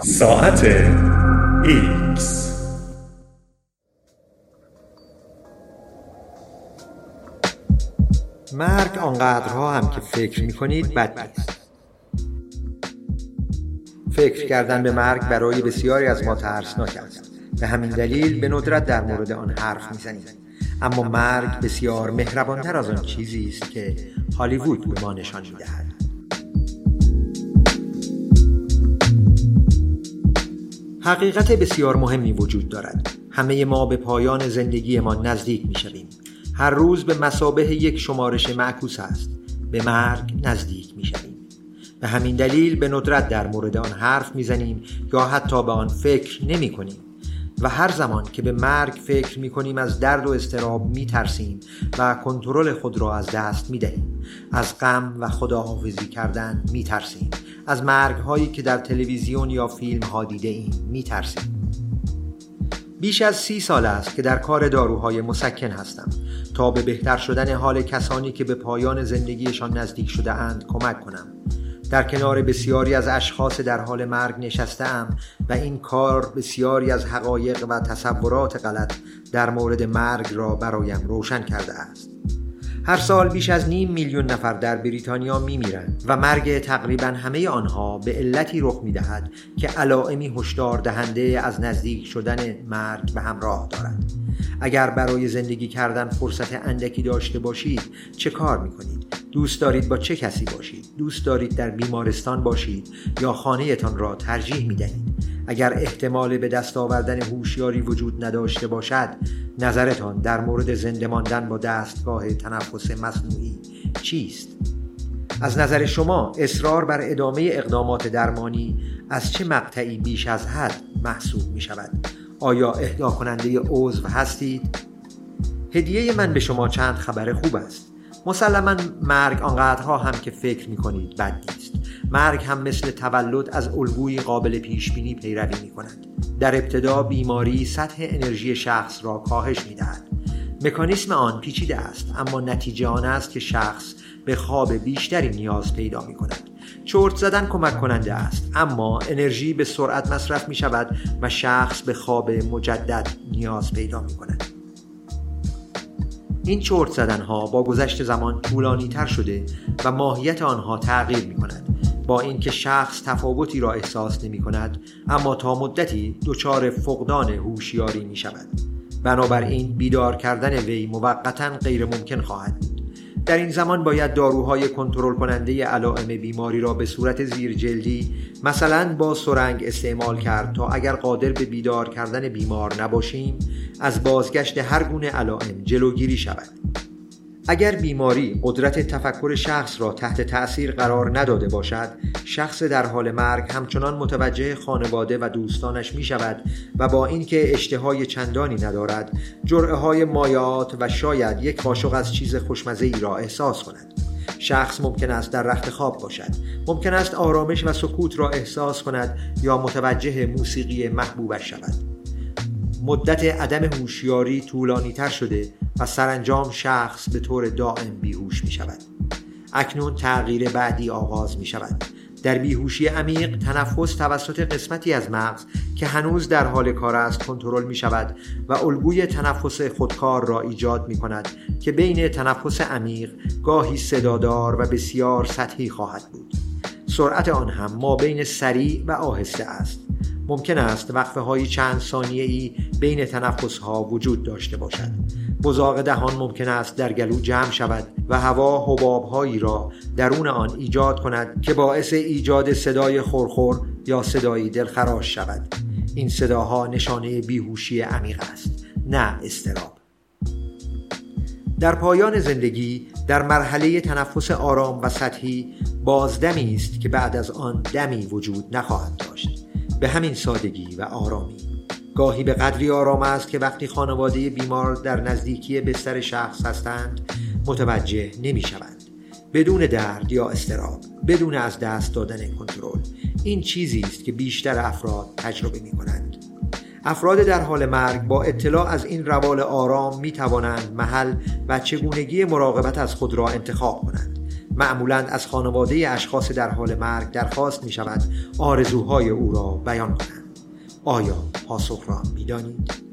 ساعت ایکس. مرگ آنقدرها هم که فکر می کنید بد نیست. فکر کردن به مرگ برای بسیاری از ما ترسناک است. به همین دلیل به ندرت در مورد آن حرف می‌زنیم. اما مرگ بسیار مهربانتر از آن چیزی است که هالیوود به ما نشان می‌دهد. حقیقت بسیار مهمی وجود دارد. همه ما به پایان زندگیمان نزدیک می شویم هر روز به مسابه یک شمارش معکوس است. به مرگ نزدیک می شویم به همین دلیل به ندرت در مورد آن حرف می‌زنیم یا حتی به آن فکر نمی کنیم و هر زمان که به مرگ فکر می کنیم از درد و استراب می ترسیم و کنترل خود را از دست می دهیم از غم و خداحافظی کردن می ترسیم از مرگ هایی که در تلویزیون یا فیلم ها دیده ایم می ترسیم بیش از سی سال است که در کار داروهای مسکن هستم تا به بهتر شدن حال کسانی که به پایان زندگیشان نزدیک شده اند کمک کنم. در کنار بسیاری از اشخاص در حال مرگ نشستم و این کار بسیاری از حقایق و تصورات غلط در مورد مرگ را برایم روشن کرده است. هر سال بیش از نیم میلیون نفر در بریتانیا می میرند و مرگ تقریبا همه آنها به علتی رخ می دهد که علائمی هشدار دهنده از نزدیک شدن مرگ به همراه دارد اگر برای زندگی کردن فرصت اندکی داشته باشید چه کار می کنید؟ دوست دارید با چه کسی باشید؟ دوست دارید در بیمارستان باشید یا خانهتان را ترجیح می دهید؟ اگر احتمال به دست آوردن هوشیاری وجود نداشته باشد نظرتان در مورد زنده ماندن با دستگاه تنفس مصنوعی چیست؟ از نظر شما اصرار بر ادامه اقدامات درمانی از چه مقطعی بیش از حد محسوب می شود آیا اهدا کننده عضو هستید؟ هدیه من به شما چند خبر خوب است. مسلما مرگ آنقدرها هم که فکر می کنید بد مرگ هم مثل تولد از الگوی قابل پیش بینی پیروی می کند در ابتدا بیماری سطح انرژی شخص را کاهش می دهد مکانیسم آن پیچیده است اما نتیجه آن است که شخص به خواب بیشتری نیاز پیدا می کند چرت زدن کمک کننده است اما انرژی به سرعت مصرف می شود و شخص به خواب مجدد نیاز پیدا می کند این چرت زدن ها با گذشت زمان طولانی تر شده و ماهیت آنها تغییر می کند با اینکه شخص تفاوتی را احساس نمی کند اما تا مدتی دچار فقدان هوشیاری می شود بنابراین بیدار کردن وی موقتا غیر ممکن خواهد بود. در این زمان باید داروهای کنترل کننده علائم بیماری را به صورت زیرجلدی مثلا با سرنگ استعمال کرد تا اگر قادر به بیدار کردن بیمار نباشیم از بازگشت هر گونه علائم جلوگیری شود. اگر بیماری قدرت تفکر شخص را تحت تأثیر قرار نداده باشد شخص در حال مرگ همچنان متوجه خانواده و دوستانش می شود و با اینکه اشتهای چندانی ندارد جرعه های مایات و شاید یک قاشق از چیز خوشمزه ای را احساس کند. شخص ممکن است در رخت خواب باشد. ممکن است آرامش و سکوت را احساس کند یا متوجه موسیقی محبوبش شود. مدت عدم هوشیاری طولانی تر شده و سرانجام شخص به طور دائم بیهوش می شود اکنون تغییر بعدی آغاز می شود در بیهوشی عمیق تنفس توسط قسمتی از مغز که هنوز در حال کار است کنترل می شود و الگوی تنفس خودکار را ایجاد می کند که بین تنفس عمیق گاهی صدادار و بسیار سطحی خواهد بود. سرعت آن هم ما بین سریع و آهسته است. ممکن است وقفه های چند ثانیه ای بین تنفس ها وجود داشته باشد. بزاق دهان ممکن است در گلو جمع شود و هوا حباب هایی را درون آن ایجاد کند که باعث ایجاد صدای خورخور یا صدایی دلخراش شود. این صداها نشانه بیهوشی عمیق است نه استراب در پایان زندگی در مرحله تنفس آرام و سطحی بازدمی است که بعد از آن دمی وجود نخواهد داشت. به همین سادگی و آرامی. گاهی به قدری آرام است که وقتی خانواده بیمار در نزدیکی بستر شخص هستند متوجه نمی شوند بدون درد یا استراب بدون از دست دادن کنترل. این چیزی است که بیشتر افراد تجربه می کنند افراد در حال مرگ با اطلاع از این روال آرام می توانند محل و چگونگی مراقبت از خود را انتخاب کنند. معمولا از خانواده اشخاص در حال مرگ درخواست می شود آرزوهای او را بیان کنند آیا پاسخ را می دانید؟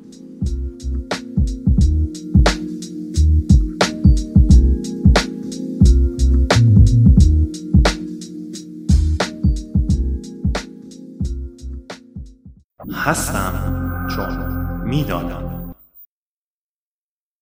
هستم چون می‌دانم